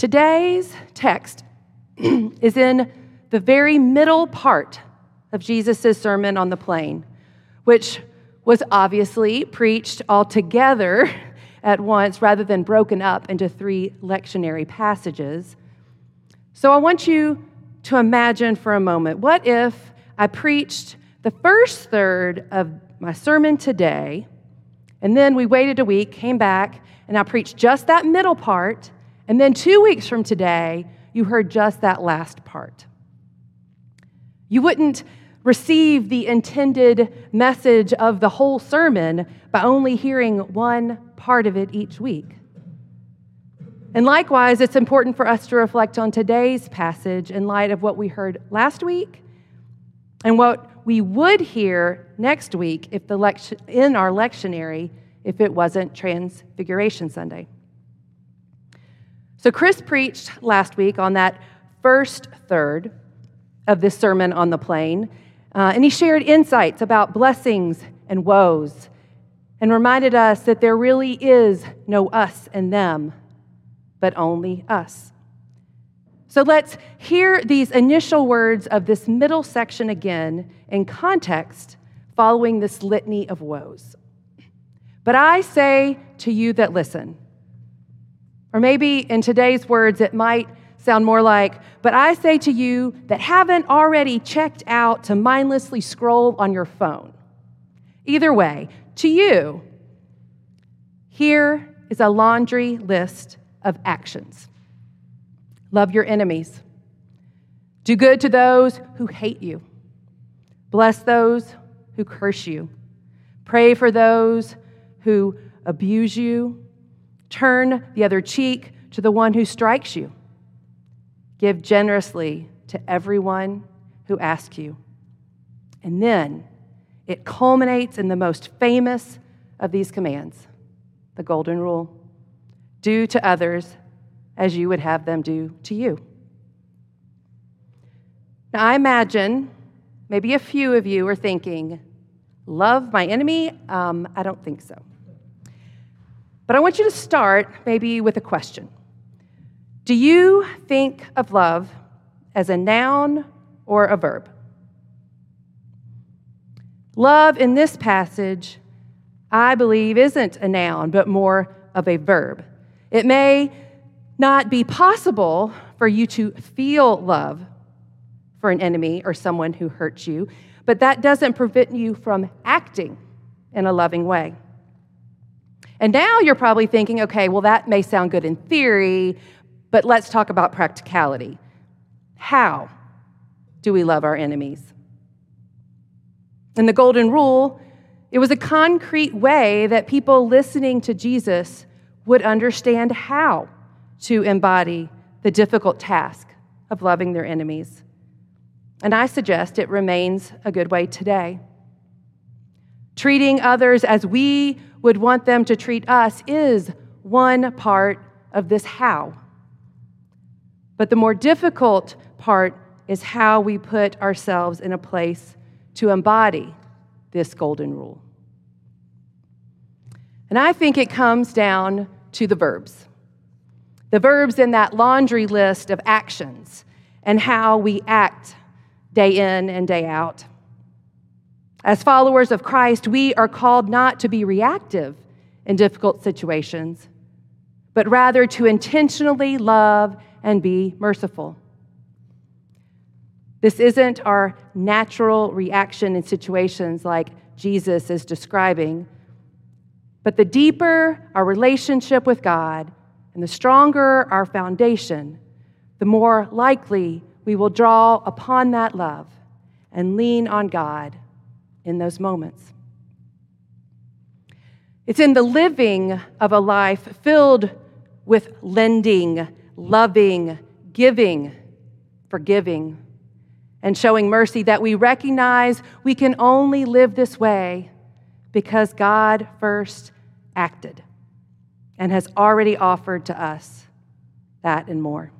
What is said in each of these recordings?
Today's text is in the very middle part of Jesus' Sermon on the Plain, which was obviously preached all together at once rather than broken up into three lectionary passages. So I want you to imagine for a moment what if I preached the first third of my sermon today, and then we waited a week, came back, and I preached just that middle part, and then two weeks from today, you heard just that last part. You wouldn't receive the intended message of the whole sermon by only hearing one part of it each week. And likewise, it's important for us to reflect on today's passage in light of what we heard last week and what we would hear next week if the in our lectionary if it wasn't Transfiguration Sunday. So, Chris preached last week on that first third of this Sermon on the Plain, uh, and he shared insights about blessings and woes and reminded us that there really is no us and them, but only us. So let's hear these initial words of this middle section again in context following this litany of woes. But I say to you that listen, or maybe in today's words, it might sound more like, but I say to you that haven't already checked out to mindlessly scroll on your phone. Either way, to you, here is a laundry list of actions. Love your enemies, do good to those who hate you, bless those who curse you, pray for those who abuse you, turn the other cheek to the one who strikes you. Give generously to everyone who asks you. And then it culminates in the most famous of these commands the Golden Rule do to others as you would have them do to you. Now, I imagine maybe a few of you are thinking, love my enemy? Um, I don't think so. But I want you to start maybe with a question do you think of love as a noun or a verb? Love in this passage, I believe, isn't a noun, but more of a verb. It may not be possible for you to feel love for an enemy or someone who hurts you, but that doesn't prevent you from acting in a loving way. And now you're probably thinking, okay, well, that may sound good in theory, but let's talk about practicality. How do we love our enemies? In the Golden Rule, it was a concrete way that people listening to Jesus would understand how to embody the difficult task of loving their enemies. And I suggest it remains a good way today. Treating others as we would want them to treat us is one part of this how. But the more difficult part is how we put ourselves in a place to embody this golden rule. And I think it comes down to the verbs. The verbs in that laundry list of actions and how we act day in and day out. As followers of Christ, we are called not to be reactive in difficult situations, but rather to intentionally love and be merciful. This isn't our natural reaction in situations like Jesus is describing, but the deeper our relationship with God and the stronger our foundation, the more likely we will draw upon that love and lean on God in those moments. It's in the living of a life filled with lending loving, giving, forgiving, and showing mercy that we recognize we can only live this way because God first acted and has already offered to us that and more.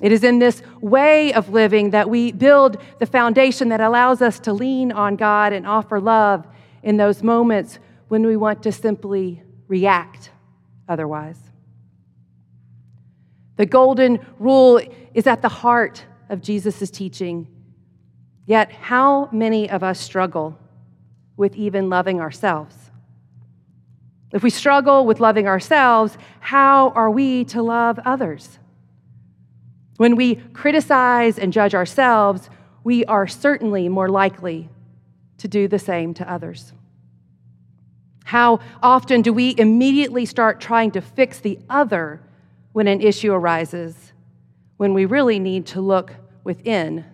It is in this way of living that we build the foundation that allows us to lean on God and offer love in those moments when we want to simply react otherwise. The golden rule is at the heart of Jesus' teaching. Yet, how many of us struggle with even loving ourselves? If we struggle with loving ourselves, how are we to love others? When we criticize and judge ourselves, we are certainly more likely to do the same to others. How often do we immediately start trying to fix the other when an issue arises, when we really need to look within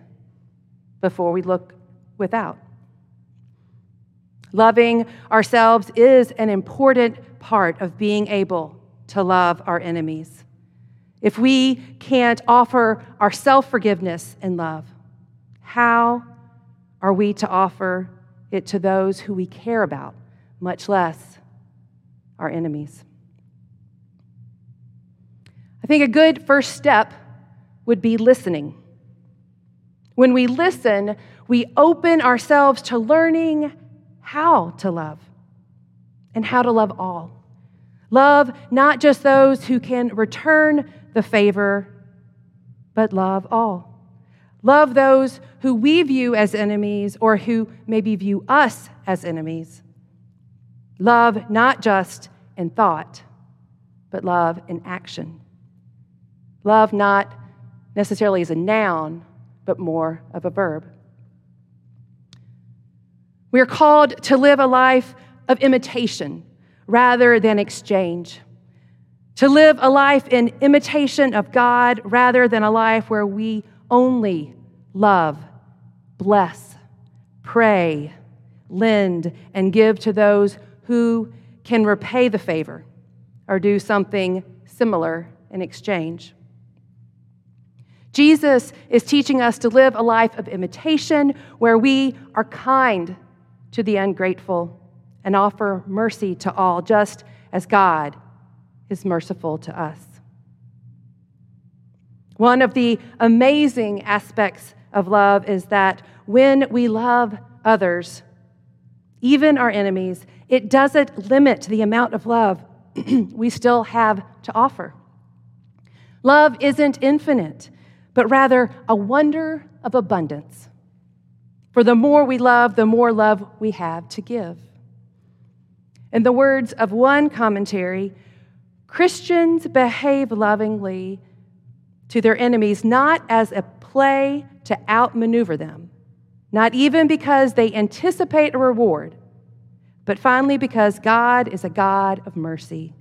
before we look without? Loving ourselves is an important part of being able to love our enemies. If we can't offer our self forgiveness and love, how are we to offer it to those who we care about, much less our enemies? I think a good first step would be listening. When we listen, we open ourselves to learning how to love and how to love all. Love not just those who can return the favor, but love all. Love those who we view as enemies or who maybe view us as enemies. Love not just in thought, but love in action. Love not necessarily as a noun, but more of a verb. We are called to live a life of imitation rather than exchange, to live a life in imitation of God rather than a life where we only love, bless, pray, lend, and give to those who can repay the favor or do something similar in exchange. Jesus is teaching us to live a life of imitation where we are kind to the ungrateful and offer mercy to all, just as God is merciful to us. One of the amazing aspects of love is that when we love others, even our enemies, it doesn't limit the amount of love we still have to offer. Love isn't infinite, but rather a wonder of abundance. For the more we love, the more love we have to give. In the words of one commentary, Christians behave lovingly to their enemies not as a play to outmaneuver them, not even because they anticipate a reward, but finally because God is a God of mercy.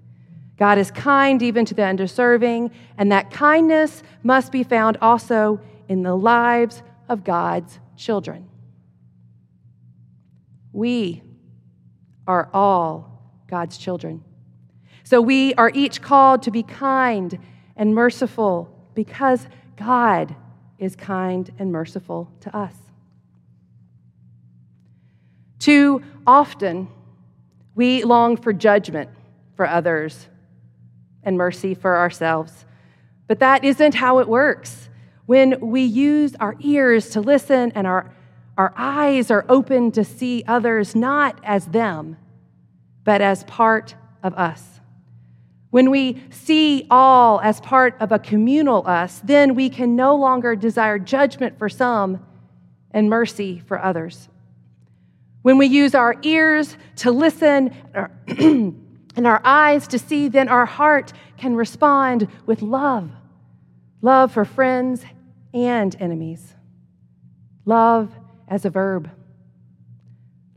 God is kind even to the undeserving, and that kindness must be found also in the lives of God's children. We are all God's children. So we are each called to be kind and merciful because God is kind and merciful to us. Too often, we long for judgment for others and mercy for ourselves. But that isn't how it works. When we use our ears to listen and our our eyes are open to see others not as them, but as part of us. When we see all as part of a communal us, then we can no longer desire judgment for some and mercy for others. When we use our ears to listen and our eyes to see, then our heart can respond with love love for friends and enemies, love as a verb.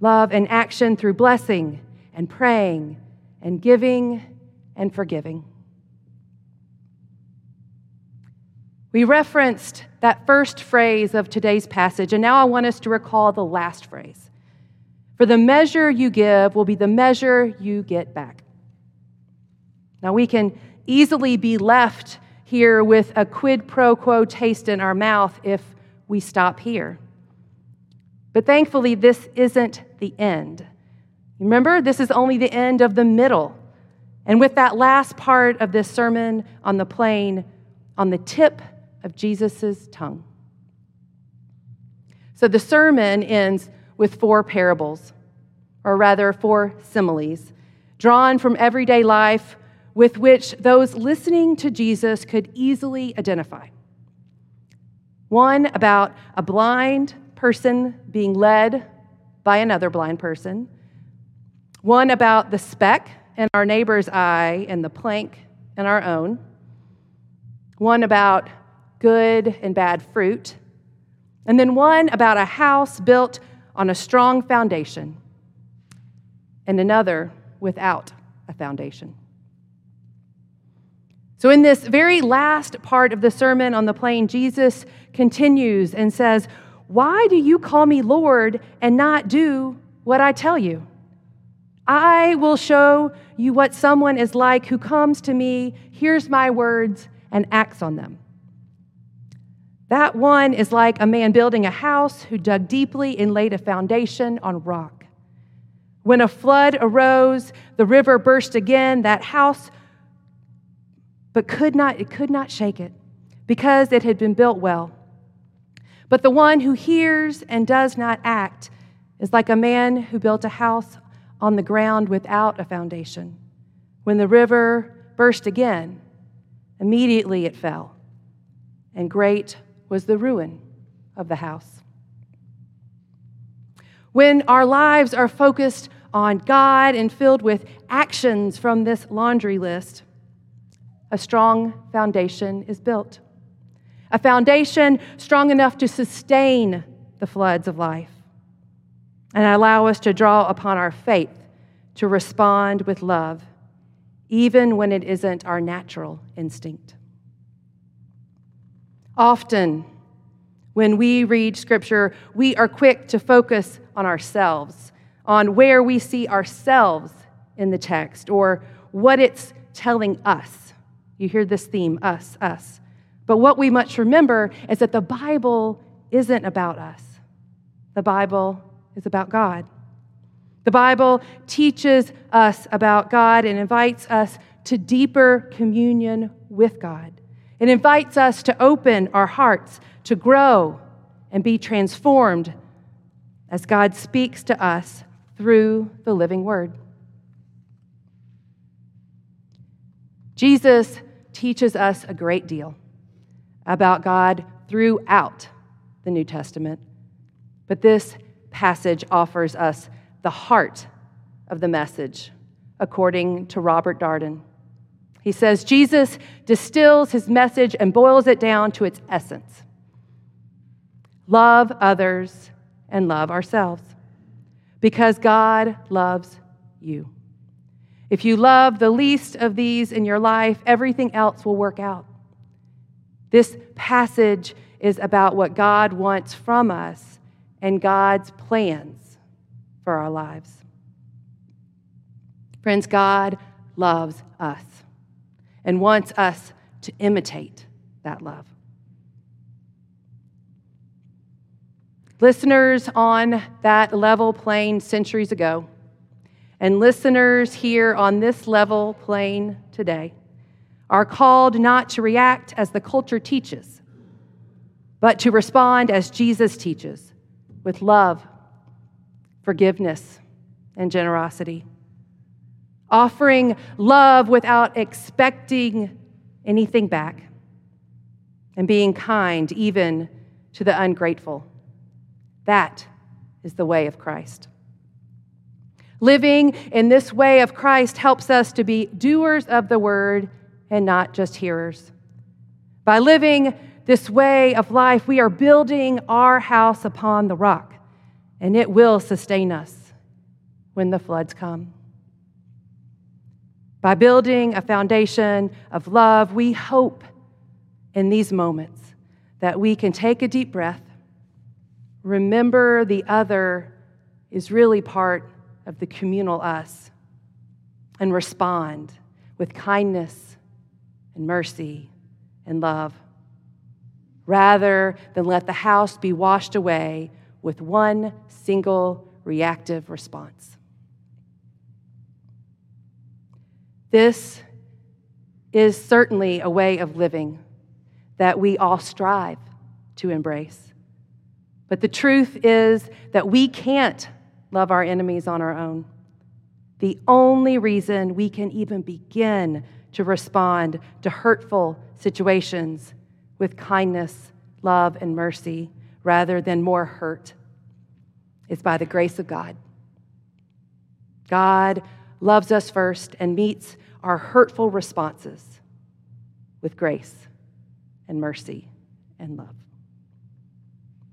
Love and action through blessing and praying and giving and forgiving. We referenced that first phrase of today's passage, and now I want us to recall the last phrase. For the measure you give will be the measure you get back. Now, we can easily be left here with a quid pro quo taste in our mouth if we stop here. But thankfully, this isn't the end. Remember, this is only the end of the middle. And with that last part of this sermon on the plain, on the tip of Jesus' tongue. So the sermon ends with four parables, or rather, four similes, drawn from everyday life with which those listening to Jesus could easily identify. One about a blind person being led by another blind person, one about the speck in our neighbor's eye and the plank in our own, one about good and bad fruit, and then one about a house built on a strong foundation, and another without a foundation. So, in this very last part of the Sermon on the Plain, Jesus continues and says, Why do you call me Lord and not do what I tell you? I will show you what someone is like who comes to me, hears my words, and acts on them. That one is like a man building a house who dug deeply and laid a foundation on rock. When a flood arose, the river burst again, that house, but could not, it could not shake it because it had been built well. But the one who hears and does not act is like a man who built a house on the ground without a foundation. When the river burst again, immediately it fell, and great was the ruin of the house. When our lives are focused on God and filled with actions from this laundry list, a strong foundation is built. A foundation strong enough to sustain the floods of life and allow us to draw upon our faith to respond with love, even when it isn't our natural instinct. Often, when we read scripture, we are quick to focus on ourselves, on where we see ourselves in the text or what it's telling us. You hear this theme us, us. But what we must remember is that the Bible isn't about us, the Bible is about God. The Bible teaches us about God and invites us to deeper communion with God. It invites us to open our hearts, to grow and be transformed as God speaks to us through the living word. Jesus teaches us a great deal about God throughout the New Testament, but this passage offers us the heart of the message, according to Robert Darden. He says Jesus distills his message and boils it down to its essence love others and love ourselves, because God loves you. If you love the least of these in your life, everything else will work out. This passage is about what God wants from us and God's plans for our lives. Friends, God loves us and wants us to imitate that love. Listeners on that level plane centuries ago, and listeners here on this level plane today, are called not to react as the culture teaches, but to respond as Jesus teaches with love, forgiveness, and generosity offering love without expecting anything back, and being kind even to the ungrateful. That is the way of Christ. Living in this way of Christ helps us to be doers of the word and not just hearers. By living this way of life, we are building our house upon the rock, and it will sustain us when the floods come. By building a foundation of love, we hope in these moments that we can take a deep breath, remember the other is really part of the communal us, and respond with kindness and mercy and love, rather than let the house be washed away with one single reactive response. This is certainly a way of living that we all strive to embrace. But the truth is that we can't love our enemies on our own. The only reason we can even begin to respond to hurtful situations with kindness, love, and mercy rather than more hurt. It's by the grace of God. God loves us first and meets our hurtful responses with grace and mercy and love.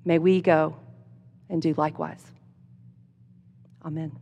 May we go and do likewise. Amen.